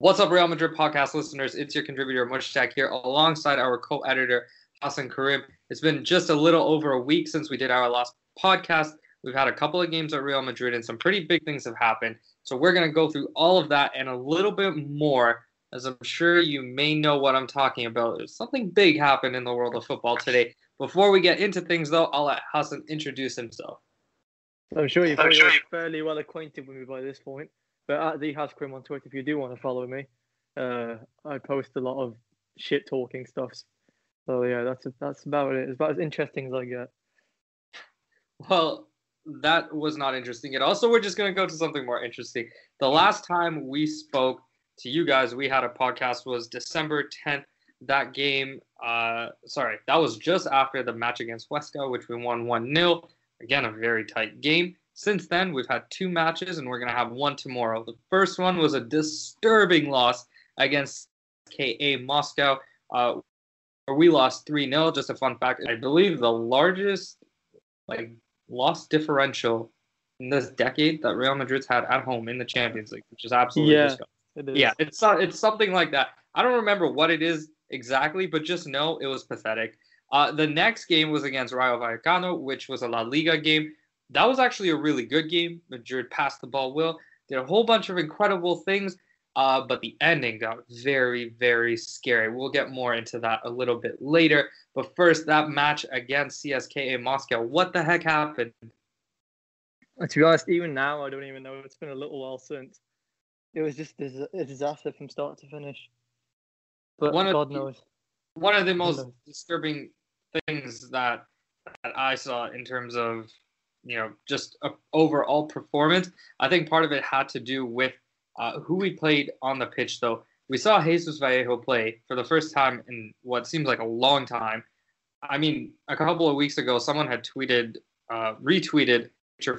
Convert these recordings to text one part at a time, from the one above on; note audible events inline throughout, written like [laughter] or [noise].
What's up, Real Madrid podcast listeners? It's your contributor Mushtaq here, alongside our co-editor Hassan Karim. It's been just a little over a week since we did our last podcast. We've had a couple of games at Real Madrid, and some pretty big things have happened. So we're gonna go through all of that and a little bit more, as I'm sure you may know what I'm talking about. There's something big happened in the world of football today. Before we get into things, though, I'll let Hassan introduce himself. I'm sure you're I'm sure you- fairly well acquainted with me by this point. But at the Hascrim on Twitter, if you do want to follow me, uh, I post a lot of shit talking stuff. So yeah, that's that's about it. It's about as interesting as I get. Well, that was not interesting at all. So we're just to go to something more interesting. The last time we spoke to you guys, we had a podcast was December 10th. That game, uh, sorry, that was just after the match against Huesca, which we won 1 0. Again, a very tight game. Since then, we've had two matches, and we're going to have one tomorrow. The first one was a disturbing loss against CSKA Moscow, uh, where we lost 3 0. Just a fun fact, I believe the largest like loss differential in this decade that Real Madrid's had at home in the Champions League, which is absolutely Yeah. disgusting. It is. Yeah, it's it's something like that. I don't remember what it is exactly, but just know it was pathetic. Uh, the next game was against Rayo Vallecano, which was a La Liga game. That was actually a really good game. Madrid passed the ball well, did a whole bunch of incredible things, uh, but the ending got very, very scary. We'll get more into that a little bit later. But first, that match against CSKA Moscow. What the heck happened? And to be honest, even now I don't even know. It's been a little while since. It was just a disaster from start to finish. But One of God the- knows. one of the most disturbing things that, that I saw in terms of you know just overall performance. I think part of it had to do with uh, who we played on the pitch. Though we saw Jesus Vallejo play for the first time in what seems like a long time. I mean, a couple of weeks ago, someone had tweeted, uh, retweeted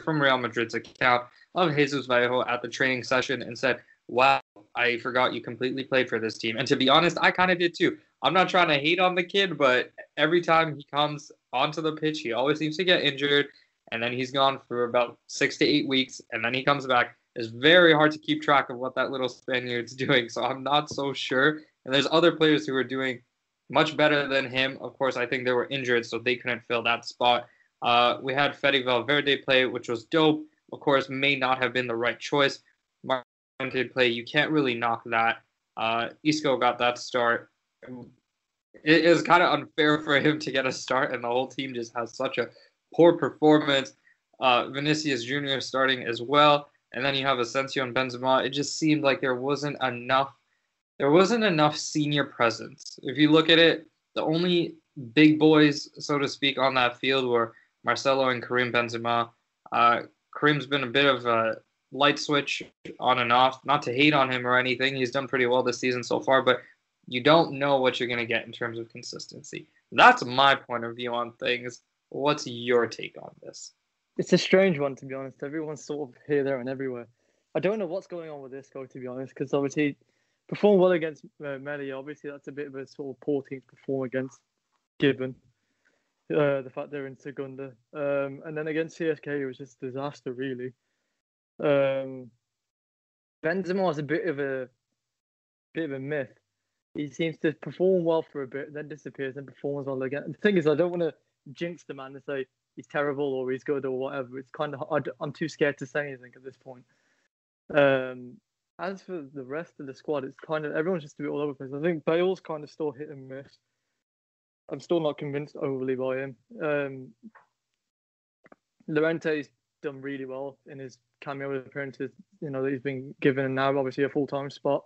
from Real Madrid's account of Jesus Vallejo at the training session and said, "Wow, I forgot you completely played for this team." And to be honest, I kind of did too. I'm not trying to hate on the kid, but every time he comes onto the pitch, he always seems to get injured, and then he's gone for about six to eight weeks, and then he comes back. It's very hard to keep track of what that little Spaniard's [laughs] doing, so I'm not so sure. And there's other players who are doing much better than him. Of course, I think they were injured, so they couldn't fill that spot. Uh, we had Fede Valverde play, which was dope. Of course, may not have been the right choice. Martin did play. You can't really knock that. Uh, Isco got that start it is kind of unfair for him to get a start, and the whole team just has such a poor performance. Uh, Vinicius Jr. starting as well, and then you have Asensio and Benzema. It just seemed like there wasn't enough. There wasn't enough senior presence. If you look at it, the only big boys, so to speak, on that field were Marcelo and Karim Benzema. Uh, Karim's been a bit of a light switch on and off. Not to hate on him or anything, he's done pretty well this season so far, but you don't know what you're going to get in terms of consistency. That's my point of view on things. What's your take on this? It's a strange one to be honest. Everyone's sort of here, there, and everywhere. I don't know what's going on with this guy to be honest, because obviously performed well against uh, Melilla. Obviously, that's a bit of a sort of poor team to perform against, given uh, the fact they're in Segunda. Um, and then against CSK, it was just a disaster, really. Um, Benzema was a bit of a bit of a myth. He seems to perform well for a bit, then disappears, then performs well again. The thing is, I don't want to jinx the man and say he's terrible or he's good or whatever. It's kind of I'm too scared to say anything at this point. Um, as for the rest of the squad, it's kind of everyone's just a bit all over the place. I think Bale's kind of still hit and miss. I'm still not convinced overly by him. Um, Lorente's done really well in his cameo appearances. You know that he's been given now obviously a full time spot.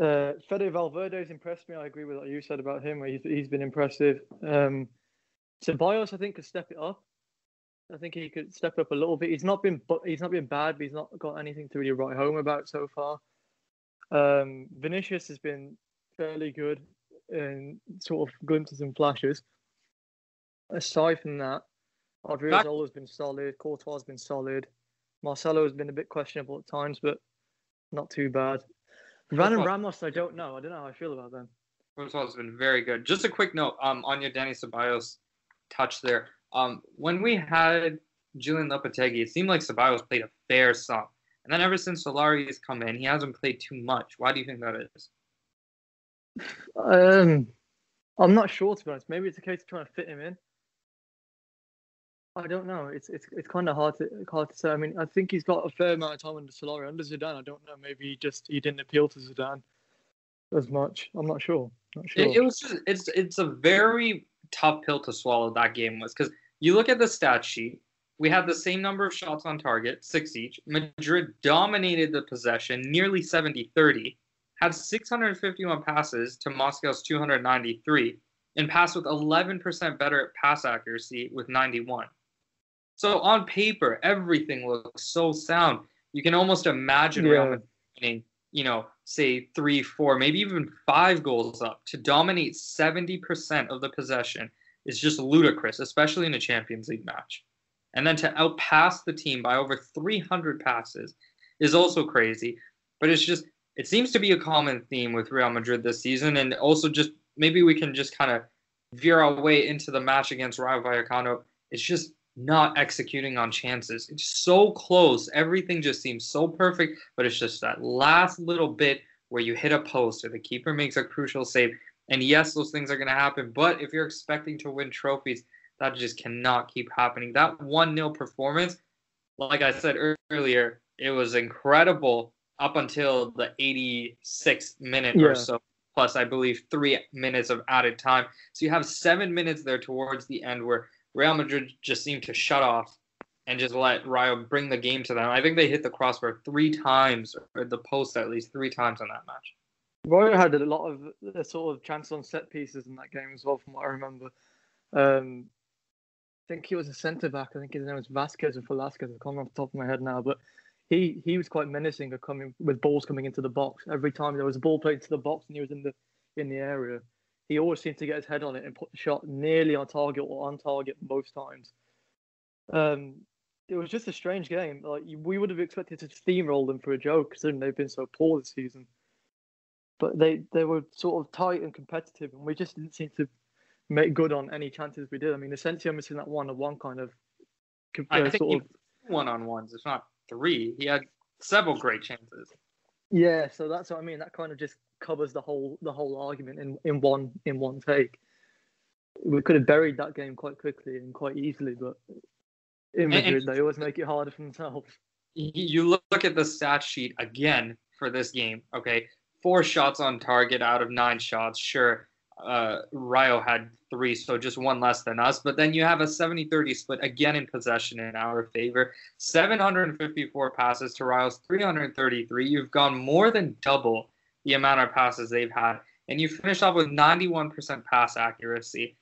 Uh, Fede Valverde's impressed me. I agree with what you said about him. Where he's he's been impressive. Um, Ceballos, I think, could step it up. I think he could step up a little bit. He's not been he's not been bad, but he's not got anything to really write home about so far. Um, Vinicius has been fairly good in sort of glimpses and flashes. Aside from that, Odriozola has always been solid. Courtois has been solid. Marcelo has been a bit questionable at times, but not too bad. Varane and Ramos, I don't know. I don't know how I feel about them. Courtois has been very good. Just a quick note um, on your Dani Ceballos touch there. Um, when we had Julen Lopetegui, it seemed like Ceballos played a fair sum. And then ever since Solari has come in, he hasn't played too much. Why do you think that is? Um, I'm not sure to be honest. Maybe it's a case of trying to fit him in. I don't know. It's it's it's kind of hard to hard to say. I mean, I think he's got a fair amount of time under Solari. Under Zidane, I don't know. Maybe he just he didn't appeal to Zidane as much. I'm not sure. Not sure. It, it was just it's it's a very tough pill to swallow. That game was because you look at the stat sheet. We had the same number of shots on target, six each. Madrid dominated the possession, nearly 70 30, had 651 passes to Moscow's 293, and passed with 11% better pass accuracy with 91. So on paper, everything looks so sound. You can almost imagine Yeah. Real Madrid winning, you know, say three, four, maybe even five goals up to dominate 70% of the possession is just ludicrous, especially in a Champions League match. And then to outpass the team by over 300 passes is also crazy. But it's just, it seems to be a common theme with Real Madrid this season. And also, just maybe we can just kind of veer our way into the match against Rayo Vallecano. It's just not executing on chances. It's so close. Everything just seems so perfect, but it's just that last little bit where you hit a post or the keeper makes a crucial save. And yes, those things are going to happen, but if you're expecting to win trophies, that just cannot keep happening. That 1 0 performance, like I said earlier, it was incredible up until the 86th minute Yeah. or so. Plus, I believe three minutes of added time. So you have seven minutes there towards the end where Real Madrid just seemed to shut off and just let Rayo bring the game to them. I think they hit the crossbar three times, or the post at least three times on that match. Rayo had a lot of sort of chances on set pieces in that game as well, from what I remember. Um, I think he was a centre back. I think his name was Vasquez or Velasquez. I can't off the top of my head now, but he he was quite menacing coming with balls coming into the box. Every time there was a ball played into the box and he was in the in the area, he always seemed to get his head on it and put the shot nearly on target or on target most times. Um, it was just a strange game. Like we would have expected to steamroll them for a joke, considering they've been so poor this season but they they were sort of tight and competitive, and we just didn't seem to make good on any chances we did. I mean, Asensio missing that one on one kind of, com- I uh, think sort of one on ones, if not three. He had several great chances. Yeah. So that's what I mean. That kind of just covers the whole the whole argument in in one in one take. We could have buried that game quite quickly and quite easily, but in And- and- they always make it harder for themselves. You look at the stat sheet again for this game. Okay, four shots on target out of nine shots. Sure, uh, Rayo had three, so just one less than us. But then you have a 70-30 split again in possession in our favor. 754 passes to Rayo's 333. You've gone more than double the amount of passes they've had, and you finish off with 91% pass accuracy.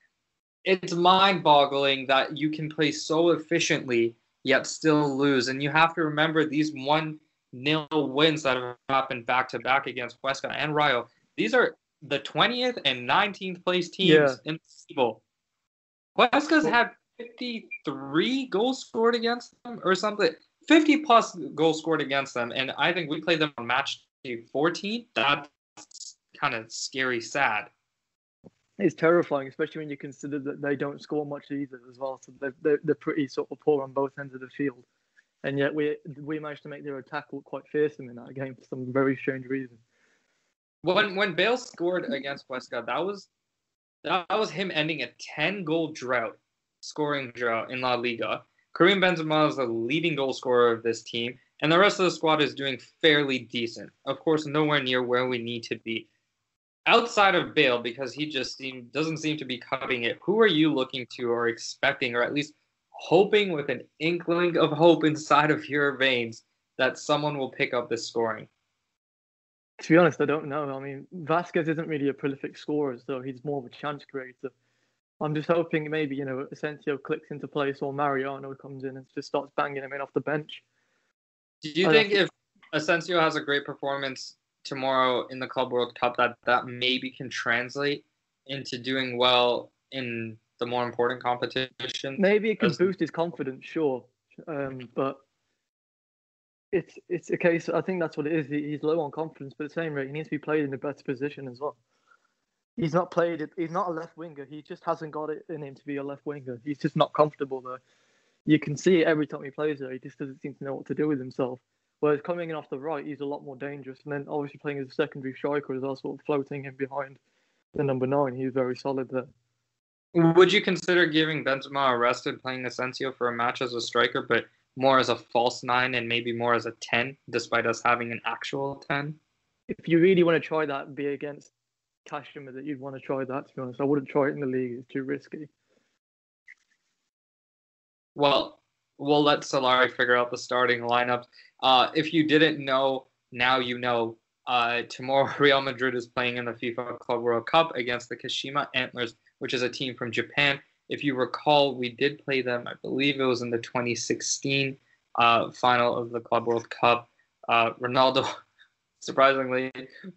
It's mind-boggling that you can play so efficiently yet still lose. And you have to remember these one nil wins that have happened back to back against Huesca and Rayo. These are the 20th and 19th place teams Yeah. in the table. Huesca's had 53 goals scored against them or something. 50 plus goals scored against them. And I think we played them on match day 14. That's kind of scary, sad. It's terrifying, especially when you consider that they don't score much either as well. So they're, they're, they're pretty sort of poor on both ends of the field. And yet we we managed to make their attack look quite fearsome in that game for some very strange reason. When when Bale scored against Huesca, that was that was him ending a 10 goal drought, scoring drought in La Liga. Karim Benzema is the leading goal scorer of this team, and the rest of the squad is doing fairly decent. Of course, nowhere near where we need to be. Outside of Bale, because he just seem, doesn't seem to be cutting it. Who are you looking to or expecting, or at least hoping with an inkling of hope inside of your veins that someone will pick up this scoring? To be honest, I don't know. I mean, Vasquez isn't really a prolific scorer, so he's more of a chance creator. I'm just hoping maybe, you know, Asensio clicks into place or Mariano comes in and just starts banging him in off the bench. Do you I think if Asensio has a great performance tomorrow in the Club World Cup, that that maybe can translate into doing well in the more important competition? Maybe it can As- boost his confidence, sure, um, but it's it's a case. I think that's what it is. He- He's low on confidence, but at the same rate, he needs to be played in the better position as well. He's not played it. He's not a left winger. He just hasn't got it in him to be a left winger. He's just not comfortable there. You can see it every time he plays there. He just doesn't seem to know what to do with himself. Whereas coming in off the right, he's a lot more dangerous. And then obviously playing as a secondary striker as well, sort of floating in behind the number nine. He's very solid there. Would you consider giving Benzema a rest and playing Asensio for a match as a striker, but more as a false nine and maybe more as a 10, despite us having an actual 10? If you really want to try that, be against Kashima that you'd want to try that, to be honest. I wouldn't try it in the league, it's too risky. Well, we'll let Solari figure out the starting lineups. Uh, if you didn't know, now you know. Uh, tomorrow, [laughs] Real Madrid is playing in the FIFA Club World Cup against the Kashima Antlers, which is a team from Japan. If you recall, we did play them, I believe it was in the 2016 uh, final of the Club World Cup. Uh, Ronaldo, [laughs] surprisingly,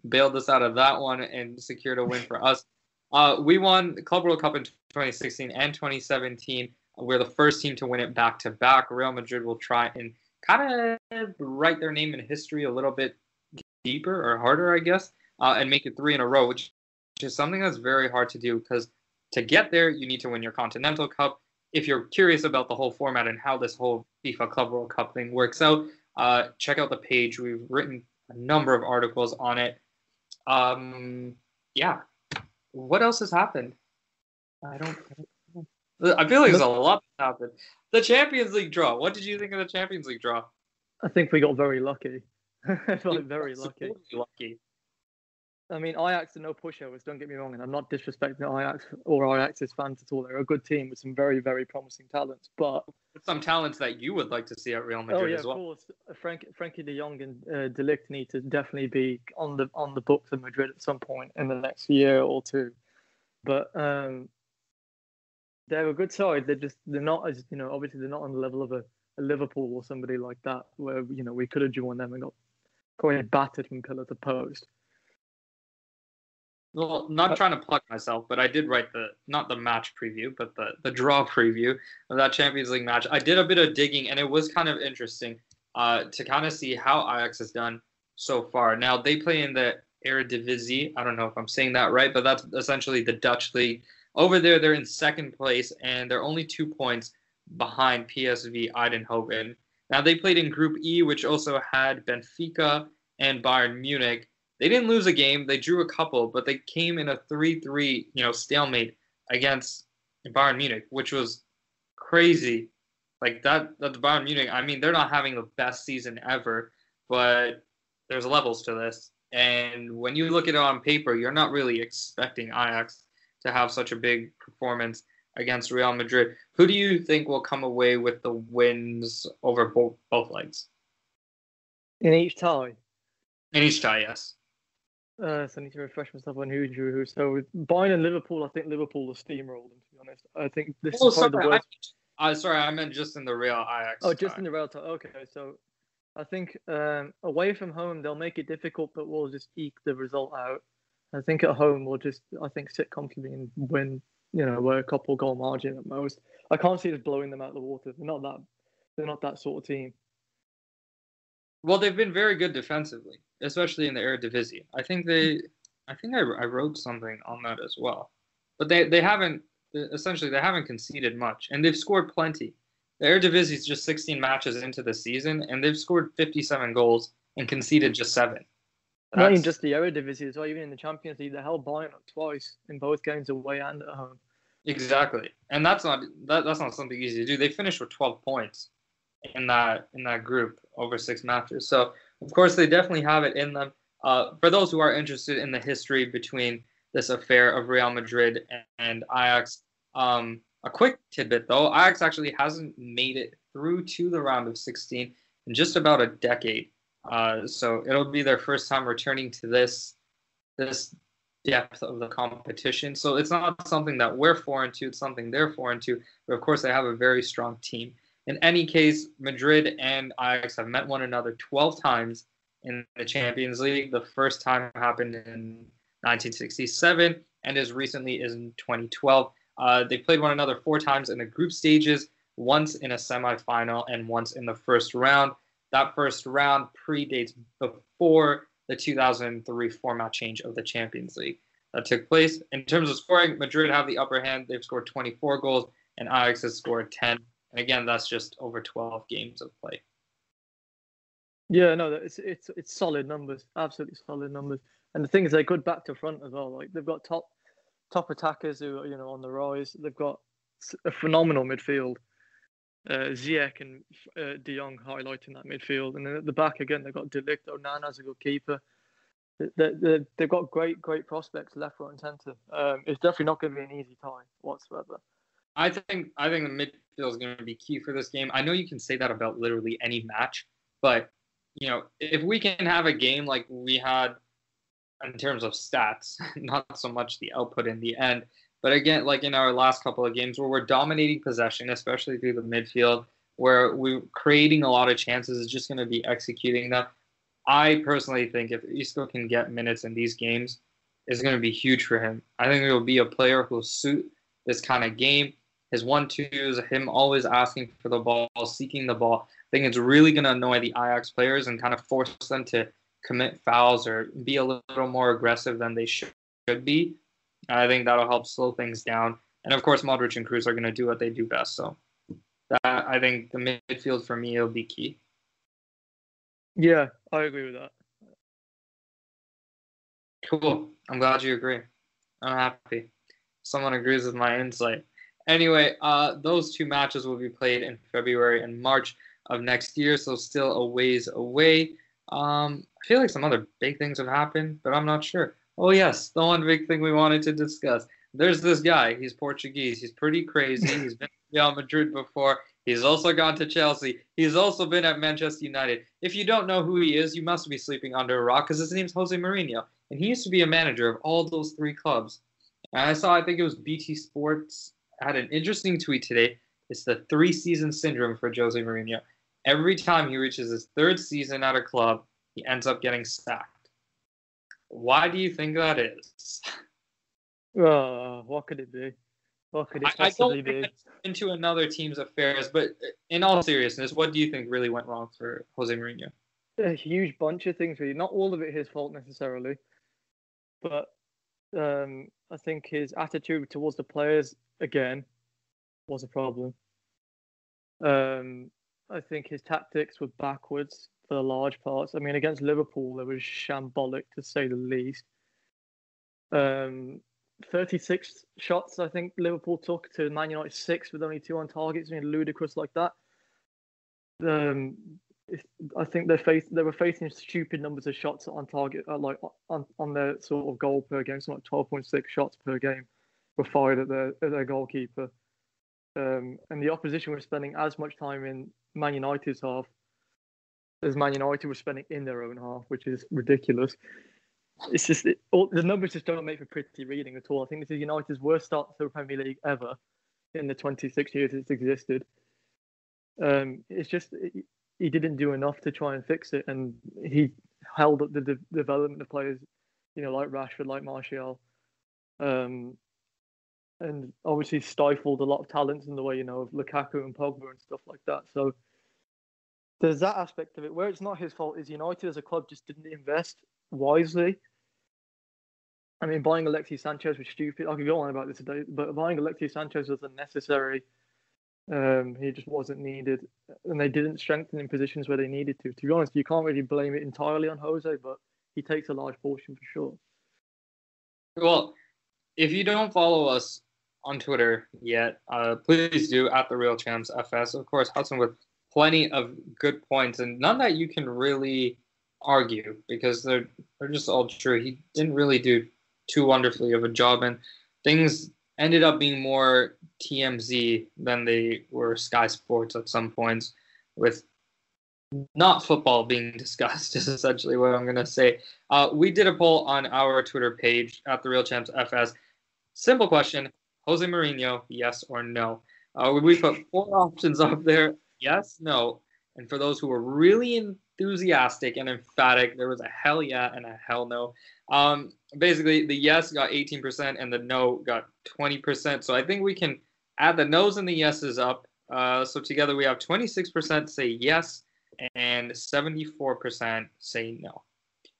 bailed us out of that one and secured a win for us. Uh, we won the Club World Cup in 2016 and 2017. We're the first team to win it back to back. Real Madrid will try and kind of write their name in history a little bit deeper or harder, I guess, uh, and make it three in a row, which, which is something that's very hard to do because to get there, you need to win your Continental Cup. If you're curious about the whole format and how this whole FIFA Club World Cup thing works out, uh, check out the page. We've written a number of articles on it. Um, yeah. What else has happened? I don't. I feel like there's a lot that happened. The Champions League draw. What did you think of the Champions League draw? I think we got very lucky. [laughs] like very lucky. Lucky. I mean, Ajax are no pushovers. Don't get me wrong, and I'm not disrespecting Ajax or Ajax's fans at all. They're a good team with some very, very promising talents. But some talents that you would like to see at Real Madrid oh yeah, as well. of course. Frank, Frenkie De Jong and uh, De Ligt need to definitely be on the on the books of Madrid at some point in the next year or two. But um, they're a good side. They're just they're not as you know obviously they're not on the level of a, a Liverpool or somebody like that where you know we could have joined them and got quite battered from pillar to post. Well, not trying to plug myself, but I did write the not the match preview, but the the draw [laughs] preview of that Champions League match. I did a bit of digging, and it was kind of interesting uh, to kind of see how Ajax has done so far. Now they play in the Eredivisie. I don't know if I'm saying that right, but that's essentially the Dutch league. Over there, they're in second place, and they're only two points behind PSV Eindhoven. Now they played in Group E, which also had Benfica and Bayern Munich. They didn't lose a game; they drew a couple, but they came in a three-three, you know, stalemate against Bayern Munich, which was crazy. Like that, that Bayern Munich. I mean, they're not having the best season ever, but there's levels to this. And when you look at it on paper, you're not really expecting Ajax to have such a big performance against Real Madrid. Who do you think will come away with the wins over both, both legs? In each tie? In each tie, yes. Uh, so I need to refresh myself on who drew who. So with Bayern and Liverpool, I think Liverpool will steamroll them. To be honest, I think this oh, is sorry, the worst. I, uh, sorry, I meant just in the Real Ajax. Oh, just tie. in the Real tie. Okay, so I think um, away from home they'll make it difficult, but we'll just eke the result out. I think at home we'll just I think sit comfortably and win. You know, we're a couple goal margin at most. I can't see us blowing them out of the water. They're not that. They're not that sort of team. Well, they've been very good defensively, especially in the Eredivisie. I think they, I think I, I wrote something on that as well. But they, they haven't essentially they haven't conceded much, and they've scored plenty. The Eredivisie is just 16 matches into the season, and they've scored 57 goals and conceded just seven. That's, Not even just the Eredivisie as well, even in the Champions League, they held Bayern up twice in both games away and at home. Exactly, and that's not that, that's not something easy to do. They finished with 12 points in that in that group over six matches. So of course they definitely have it in them. Uh, for those who are interested in the history between this affair of Real Madrid and, and Ajax, um, a quick tidbit though: Ajax actually hasn't made it through to the round of 16 in just about a decade. Uh, so it'll be their first time returning to this this depth of the competition. So it's not something that we're foreign to; it's something they're foreign to. But of course, they have a very strong team. In any case, Madrid and Ajax have met one another 12 times in the Champions League. The first time happened in 1967, and as recently as in 2012. Uh, they played one another four times in the group stages, once in a semifinal and once in the first round. That first round predates before the 2003 format change of the Champions League that took place. In terms of scoring, Madrid have the upper hand. They've scored 24 goals, and Ajax has scored 10. And again, that's just over 12 games of play. Yeah, no, it's it's it's solid numbers, absolutely solid numbers. And the thing is, they're good back to front as well. Like they've got top top attackers who are you know on the rise. They've got a phenomenal midfield. Uh, Ziyech and uh, De Jong highlighting that midfield, and then at the back again they've got De Ligt, Onana as a good keeper. They, they, they've got great great prospects left, right, and centre. Um, it's definitely not going to be an easy tie whatsoever. I think I think the midfield is going to be key for this game. I know you can say that about literally any match, but you know if we can have a game like we had in terms of stats, [laughs] not so much the output in the end. But again, like in our last couple of games where we're dominating possession, especially through the midfield, where we're creating a lot of chances, is just going to be executing them. I personally think if Isco can get minutes in these games, it's going to be huge for him. I think will be a player who'll suit this kind of game. His one twos, him always asking for the ball, seeking the ball. I think it's really going to annoy the Ajax players and kind of force them to commit fouls or be a little more aggressive than they should be. I think that'll help slow things down. And of course, Modric and Kroos are going to do what they do best. So that I think the midfield for me will be key. Yeah, I agree with that. Cool. I'm glad you agree. I'm happy. Someone agrees with my insight. Anyway, uh, those two matches will be played in February and March of next year, so still a ways away. Um, I feel like some other big things have happened, but I'm not sure. Oh yes, the one big thing we wanted to discuss. There's this guy. He's Portuguese. He's pretty crazy. He's been to Real Madrid before. He's also gone to Chelsea. He's also been at Manchester United. If you don't know who he is, you must be sleeping under a rock because his name's Jose Mourinho, and he used to be a manager of all those three clubs. And I saw, I think it was BT Sports had an interesting tweet today. It's the three season syndrome for Jose Mourinho every time he reaches his third season at a club, he ends up getting sacked. Why do you think that is? [laughs] Uh, what could it be? What could it possibly I, I be? Into another team's affairs, but in all seriousness, what do you think really went wrong for Jose Mourinho? A huge bunch of things, really. Not all of it his fault necessarily, but um, I think his attitude towards the players again was a problem. Um, I think his tactics were backwards for the large parts. I mean, against Liverpool, it was shambolic to say the least. Um, 36 shots, I think Liverpool took to Man United six with only two on targets. I mean, ludicrous like that. Um, I think they faced they were facing stupid numbers of shots on target, uh, like on, on their sort of goal per game, something like 12.6 shots per game were fired at their at their goalkeeper. Um, and the opposition were spending as much time in Man United's half as Man United were spending in their own half, which is ridiculous. It's just it, all, the numbers just don't make for pretty reading at all. I think this is United's worst start to the Premier League ever in the 26 years it's existed. Um, it's just it, he didn't do enough to try and fix it, and he held up the de- development of players, you know, like Rashford, like Martial, um, and obviously stifled a lot of talents in the way you know of Lukaku and Pogba and stuff like that. So there's that aspect of it where it's not his fault. Is United as a club just didn't invest wisely. I mean, buying Alexis Sanchez was stupid. I could go on about this today, but buying Alexis Sanchez was unnecessary. Um, he just wasn't needed, and they didn't strengthen in positions where they needed to. To be honest, you can't really blame it entirely on Jose, but he takes a large portion for sure. Well, if you don't follow us on Twitter yet, uh, please do at the Real Champs FS. Of course, Hudson with plenty of good points and none that you can really argue because they're they're just all true. He didn't really do too wonderfully of a job, and things ended up being more TMZ than they were Sky Sports at some points, with not football being [laughs] discussed. Is essentially what I'm gonna say. Uh, we did a poll on our Twitter page at the Real Champs FS. Simple question: Jose Mourinho, yes or no? Uh, we put four [laughs] options up there: yes, no. And for those who were really enthusiastic and emphatic, there was a hell yeah and a hell no. Um, basically, the yes got 18% and the no got 20%. So I think we can add the no's and the yeses up. Uh, so together we have 26% say yes and 74% say no.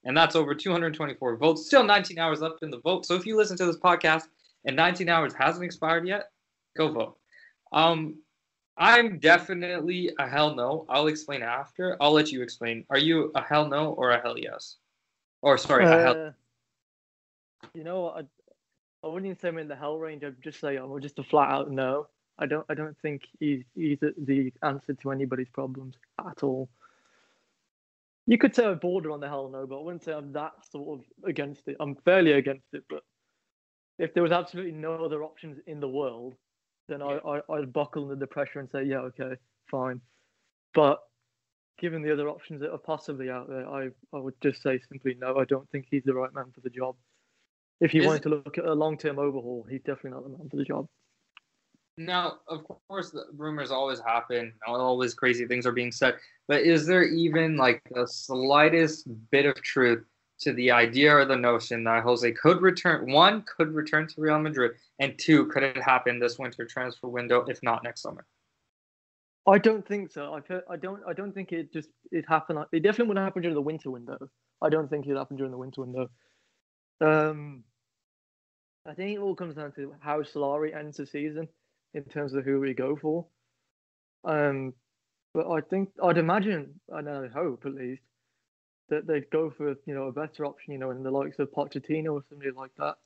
And that's over 224 votes. Still 19 hours left in the vote. So if you listen to this podcast and 19 hours hasn't expired yet, go vote. Um, I'm definitely a hell no. I'll explain after. I'll let you explain. Are you a hell no or a hell yes? Or sorry, a hell. You know, I, I wouldn't say I'm in the hell range. I'd just say I'm just a flat out no. I don't. I don't think he's he's the answer to anybody's problems at all. You could say a border on the hell no, but I wouldn't say I'm that sort of against it. I'm fairly against it, but if there was absolutely no other options in the world, then I, I I'd buckle under the pressure and say, yeah, okay, fine. But given the other options that are possibly out there, I I would just say simply no. I don't think he's the right man for the job. If you Is wanted it- to look at a long term overhaul, he's definitely not the man for the job. Now, of course, the rumors always happen. Always crazy things are being said. But is there even like the slightest bit of truth to the idea or the notion that Jose could return? One, could return to Real Madrid, and two, could it happen this winter transfer window, if not next summer? I don't think so. I've heard, I don't. I don't think it just it happened. It definitely wouldn't happen during the winter window. I don't think it happened during the winter window. Um, I think it all comes down to how Solari ends the season in terms of who we go for. Um, but I think I'd imagine, and I hope at least, that they'd go for you know a better option, you know, in the likes of Pochettino or somebody like that.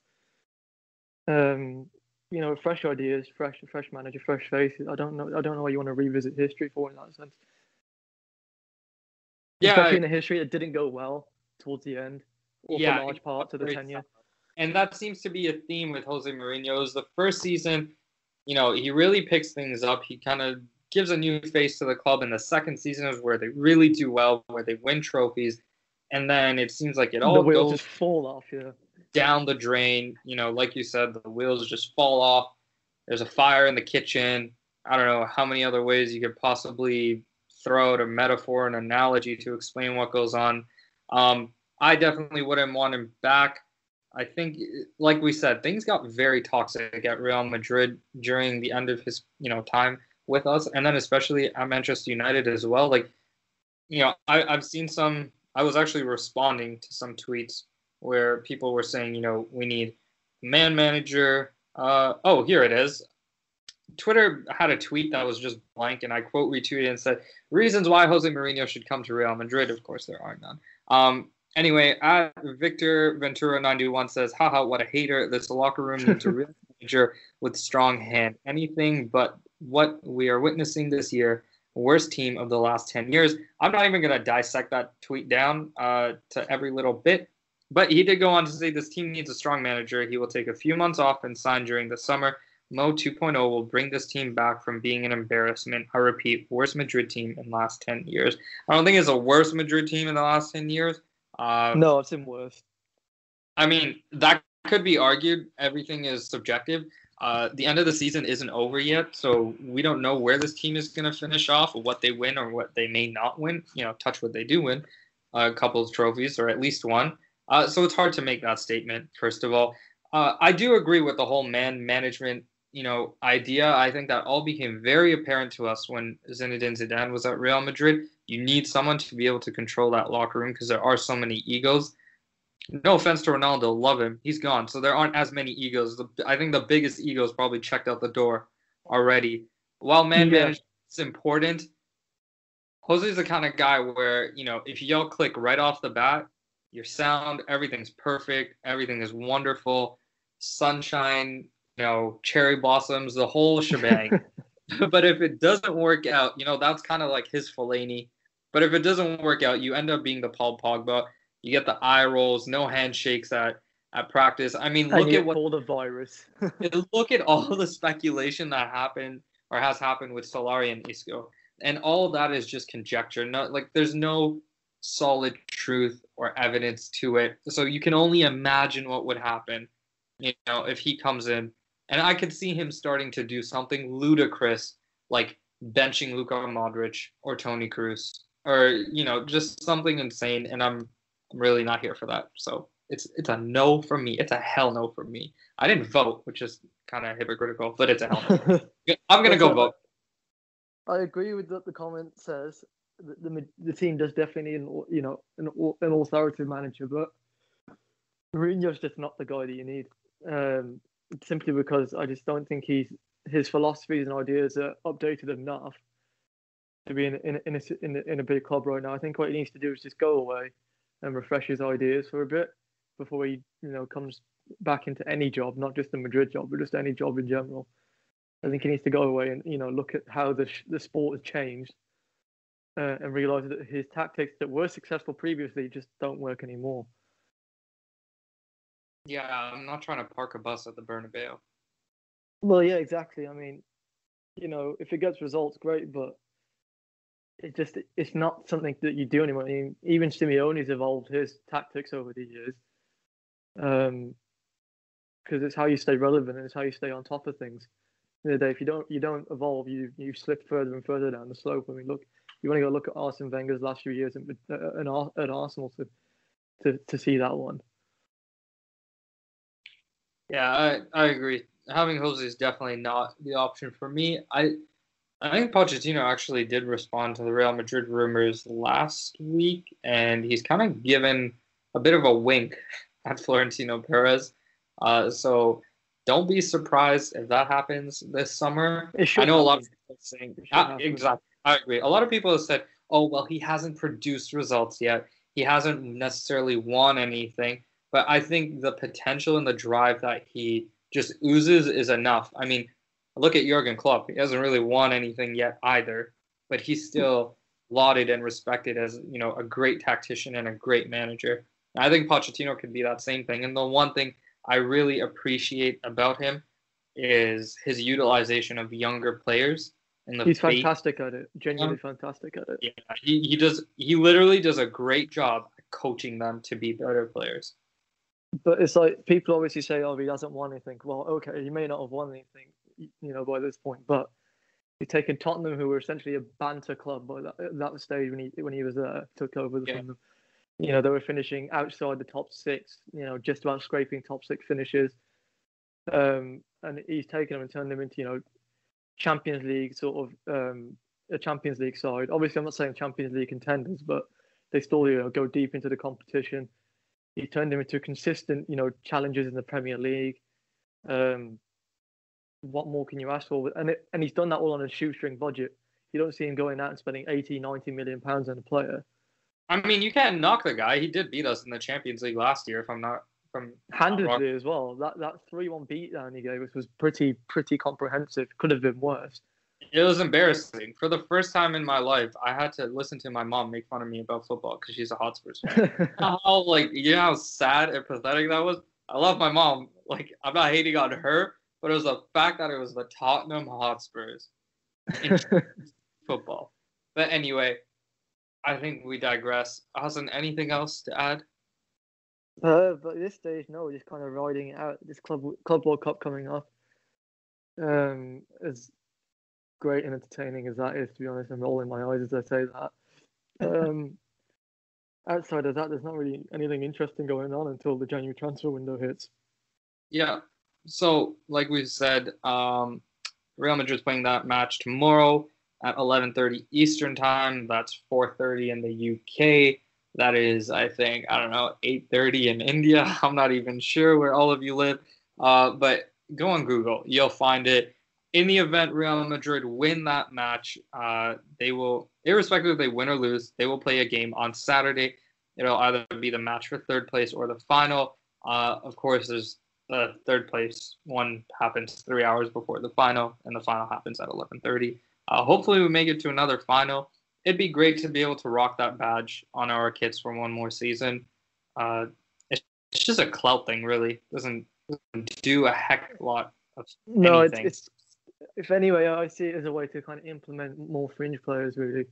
Um, you know, fresh ideas, fresh fresh manager, fresh faces. I don't know. I don't know why you want to revisit history for in that sense. Yeah, especially in a history that didn't go well towards the end, or Yeah, for large parts of the tenure. And that seems to be a theme with Jose Mourinho. Was the first season, you know, he really picks things up. He kind of gives a new face to the club. And the second season is where they really do well, where they win trophies. And then it seems like it the all wheels goes just fall off. Yeah. down the drain. You know, like you said, the wheels just fall off. There's a fire in the kitchen. I don't know how many other ways you could possibly throw out a metaphor, an analogy to explain what goes on. Um, I definitely wouldn't want him back. I think, like we said, things got very toxic at Real Madrid during the end of his, you know, time with us, and then especially at Manchester United as well. Like, you know, I, I've seen some. I was actually responding to some tweets where people were saying, you know, we need man manager. Uh, oh, here it is. Twitter had a tweet that was just blank, and I quote retweeted and said, "Reasons why Jose Mourinho should come to Real Madrid." Of course, there are none. Um, anyway, at Victor Ventura ninety one says, "Haha, what a hater! This locker room [laughs] needs a real manager with strong hand. Anything but what we are witnessing this year." Worst team of the last 10 years. I'm not even going to dissect that tweet down uh, to every little bit, but he did go on to say this team needs a strong manager. He will take a few months off and sign during the summer. Mo 2.0 will bring this team back from being an embarrassment. I repeat, worst Madrid team in the last 10 years. I don't think it's a worst Madrid team in the last 10 years. Uh, No, it's in worse. I mean, that could be argued. Everything is subjective. Uh, the end of the season isn't over yet, so we don't know where this team is going to finish off, or what they win, or what they may not win. You know, touch what they do win, a couple of trophies, or at least one. Uh, so it's hard to make that statement. First of all, uh, I do agree with the whole man management, you know, idea. I think that all became very apparent to us when Zinedine Zidane was at Real Madrid. You need someone to be able to control that locker room because there are so many egos no offense to Ronaldo, love him. He's gone, so there aren't as many egos. The, I think the biggest egos probably checked out the door already. While man Yeah. management is important, Jose's the kind of guy where you know if y'all click right off the bat, your sound, everything's perfect, everything is wonderful, sunshine, you know, cherry blossoms, the whole shebang. [laughs] [laughs] but if it doesn't work out, you know, that's kind of like his Fellaini. But if it doesn't work out, you end up being the Paul Pogba. You get the eye rolls, no handshakes at at practice. I mean, look at what call the virus. [laughs] [laughs] look at all the speculation that happened or has happened with Solari and Isco, and all of that is just conjecture. No, like there's no solid truth or evidence to it. So you can only imagine what would happen, you know, if he comes in. And I could see him starting to do something ludicrous, like benching Luka Modric or Toni Kroos, or you know, just something insane. And I'm I'm really not here for that. So it's it's a no for me. It's a hell no for me. I didn't vote, which is kind of hypocritical, but it's a hell no. [laughs] I'm gonna go vote. I agree with what the comment says. The, the, the team does definitely need an, you know an, an authoritative manager, but Mourinho's just not the guy that you need. Um, simply because I just don't think he's his philosophies and ideas are updated enough to be in in in a, in a, in a big club right now. I think what he needs to do is just go away and refresh his ideas for a bit before he you know comes back into any job, not just the Madrid job, but just any job in general. I think he needs to go away and you know look at how the the sport has changed uh, and realize that his tactics that were successful previously just don't work anymore. Yeah, I'm not trying to park a bus at the Bernabeu. Well, yeah, exactly. I mean, you know, if it gets results, great, but it just it's not something that you do anymore. I mean, even Simeone's evolved his tactics over the years, um, because it's how you stay relevant and it's how you stay on top of things. In the day, if you don't you don't evolve, you you slip further and further down the slope. I mean, look, you want to go look at Arsene Wenger's last few years at, at, at Arsenal to, to to see that one. Yeah, I, I agree. Having Jose is definitely not the option for me. I I think Pochettino actually did respond to the Real Madrid rumors last week, and he's kind of given a bit of a wink [laughs] at Florentino Perez. Uh, so don't be surprised if that happens this summer. I know a lot of people saying ah, exactly. I agree. A lot of people have said, "Oh, well, he hasn't produced results yet. He hasn't necessarily won anything." But I think the potential and the drive that he just oozes is enough. I mean, look at Jurgen Klopp. He hasn't really won anything yet either, but he's still lauded and respected as you know a great tactician and a great manager. I think Pochettino could be that same thing. And the one thing I really appreciate about him is his utilization of younger players. And the he's faith. fantastic at it. Genuinely fantastic at it. Yeah, he, he does. He literally does a great job coaching them to be better players. But it's like people obviously say, "Oh, he hasn't won anything." Well, okay, he may not have won anything, you know, by this point, but he's taken Tottenham, who were essentially a banter club by that, that stage when he when he was there, uh, took over yeah. from them. You know, they were finishing outside the top six. You know, just about scraping top six finishes. Um, and he's taken them and turned them into you know Champions League sort of um, a Champions League side. Obviously, I'm not saying Champions League contenders, but they still you know go deep into the competition. He turned them into consistent you know challenges in the Premier League. Um, what more can you ask for? And it, and he's done that all on a shoestring budget. You don't see him going out and spending 80, 90 million pounds on a player. I mean, you can't knock the guy. He did beat us in the Champions League last year, if I'm not from handedly as well. That that three one beat beatdown he gave us was pretty pretty comprehensive. Could have been worse. It was embarrassing. For the first time in my life, I had to listen to my mom make fun of me about football because she's a Hotspurs fan. [laughs] how like you know how sad and pathetic that was. I love my mom. Like I'm not hating on her, but it was the fact that it was the Tottenham Hotspurs in [laughs] football. But anyway, I think we digress. Hassan, anything else to add? Uh, but at this stage, no, we're just kind of riding out. This club club World Cup coming up, um, as great and entertaining as that is, to be honest, I'm rolling my eyes as I say that. Um, [laughs] outside of that, there's not really anything interesting going on until the January transfer window hits. Yeah, so like we said, um, Real Madrid's playing that match tomorrow at 11:30 Eastern time. That's 4:30 in the UK. That is, I think, I don't know, 8:30 in India. [laughs] I'm not even sure where all of you live, uh, but go on Google, you'll find it. In the event Real Madrid win that match, uh, they will, irrespective if they win or lose, they will play a game on Saturday. It'll either be the match for third place or the final. Uh, of course, there's the third place one happens three hours before the final, and the final happens at 11:30. Uh, hopefully, we make it to another final. It'd be great to be able to rock that badge on our kits for one more season. Uh, it's, it's just a clout thing, really. Doesn't, doesn't do a heck lot of no. It's, it's if anyway, I see it as a way to kind of implement more fringe players. Really,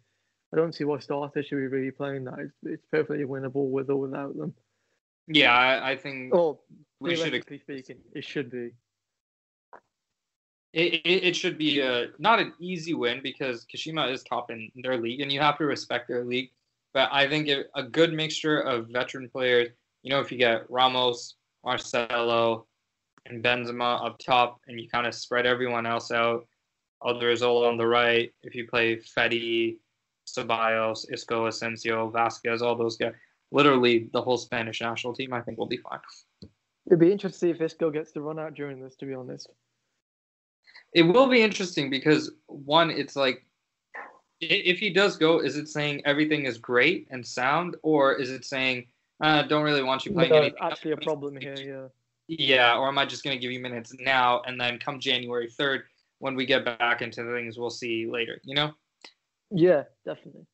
I don't see why starters should be really playing that. It's, it's perfectly winnable with or without them. Yeah, I, I think. We should. speaking, it should be. It, it, it should be a, not an easy win because Kashima is top in their league, and you have to respect their league. But I think it, a good mixture of veteran players. You know, if you get Ramos, Marcelo, and Benzema up top, and you kind of spread everyone else out. Odriozola on the right. If you play Fede, Ceballos, Isco, Asensio, Vasquez, all those guys, literally the whole Spanish national team, I think will be fine. It'd be interesting to see if Isco gets the run out during this. To be honest. It will be interesting because one, it's like if he does go, is it saying everything is great and sound, or is it saying uh, don't really want you playing No, anything? actually a problem here. Yeah. Yeah, or am I just going to give you minutes now and then come January 3rd when we get back into things, we'll see later, you know? Yeah, definitely.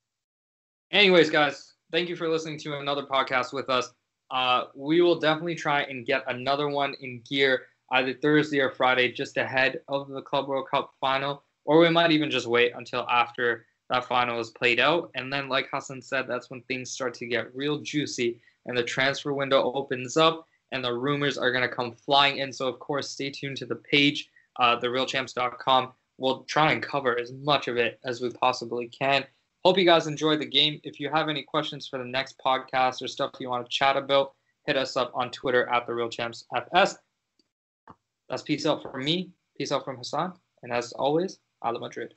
Anyways, guys, thank you for listening to another podcast with us. Uh, we will definitely try and get another one in gear either Thursday or Friday just ahead of the Club World Cup final, or we might even just wait until after that final is played out. And then, like Hassan said, that's when things start to get real juicy and the transfer window opens up and the rumors are going to come flying in. So, of course, stay tuned to the page, uh, therealchamps.com. We'll try and cover as much of it as we possibly can. Hope you guys enjoyed the game. If you have any questions for the next podcast or stuff you want to chat about, hit us up on Twitter at therealchampsfs. That's peace out from me. Peace out from Hassan. And as always, Hala Madrid.